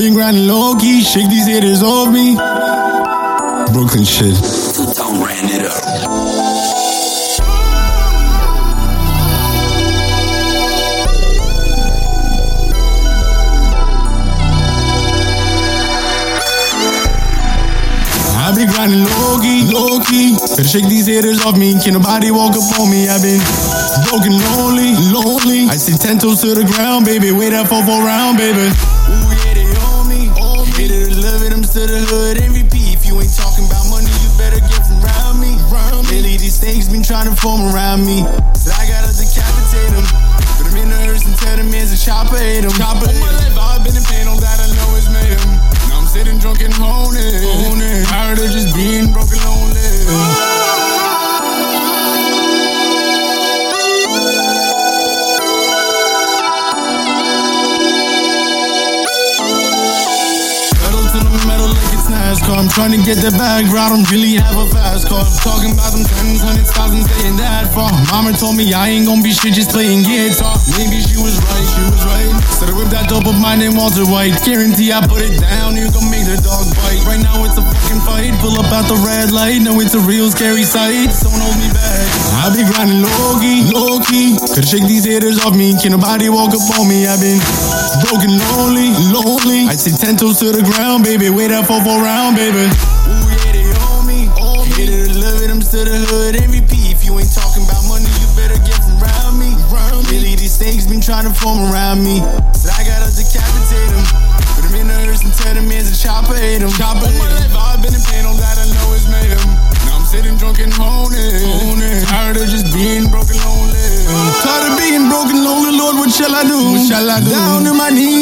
been grinding low key, shake these haters off me. Brooklyn shit. Don't ran it up. I've been grinding low key, low key. Better shake these haters off me. Can nobody walk up on me? I've been broken, lonely, lonely. I see ten toes to the ground, baby. Wait that four four round, baby. Love to the hood MVP. If you ain't talking about money, you better get from around me. Round me. Lately these snakes been trying to form around me, so I gotta decapitate them. Put them in the hearse and tell them it's a chopper, hate them. Chopper, All my metal like it's NASCAR. I'm trying to get that bag right. I don't really have a fast car. I'm Talking about them tens, hundreds, thousands, saying that far. Mama told me I ain't gonna be shit just playing guitar. Maybe she was right, she was right. Said I whip that dope of mine named Walter White. Guarantee I put it down, you gon' make the dog bite. Right now it's a fucking fight. Pull up out the red light. Know it's a real scary sight. Don't hold me back. I be grinding low key, low key. Could shake these haters off me. Can nobody walk up on me? I've been broken, lonely, lonely. I sit ten toes to the ground, baby. Wait up for round, baby. Ooh yeah, they on me. On me. Haters love it, I'm to the hood MVP. If you ain't talking about money, you better get from around me. Round me. Lately these snakes been trying to form around me, so I gotta decapitate them. Put them in the hearse and tell them it's a chopper, hate them. Chopper, my life I've been in pain, all that I know is made 'em. Now I'm sitting drunk and honing. honing. Tired of just being broken lonely. Tired of being broken lonely, Lord, what shall I do? What shall I do? Down on my knees,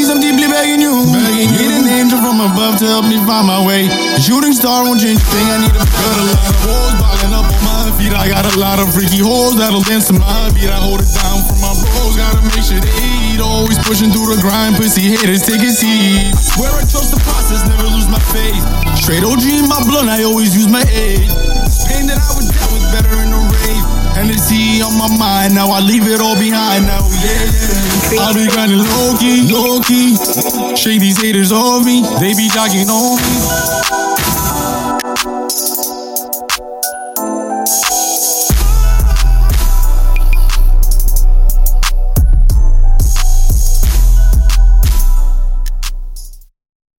from above to help me find my way. The shooting star won't change a thing, I need a got a lot of hoes balling up on my feet. I got a lot of freaky hoes that'll dance to my beat. I hold it down for my bros, gotta make sure they eat. Always pushing through the grind, pussy haters take a seat. Swear I trust the process, never lose my faith. Straight OG in my blood, I always use my. This pain that I would die was better in a rave. Hennessy on my mind, now I leave it all behind now, yeah. I be grinding low key, low key. Shake these haters on me, they be jogging on me.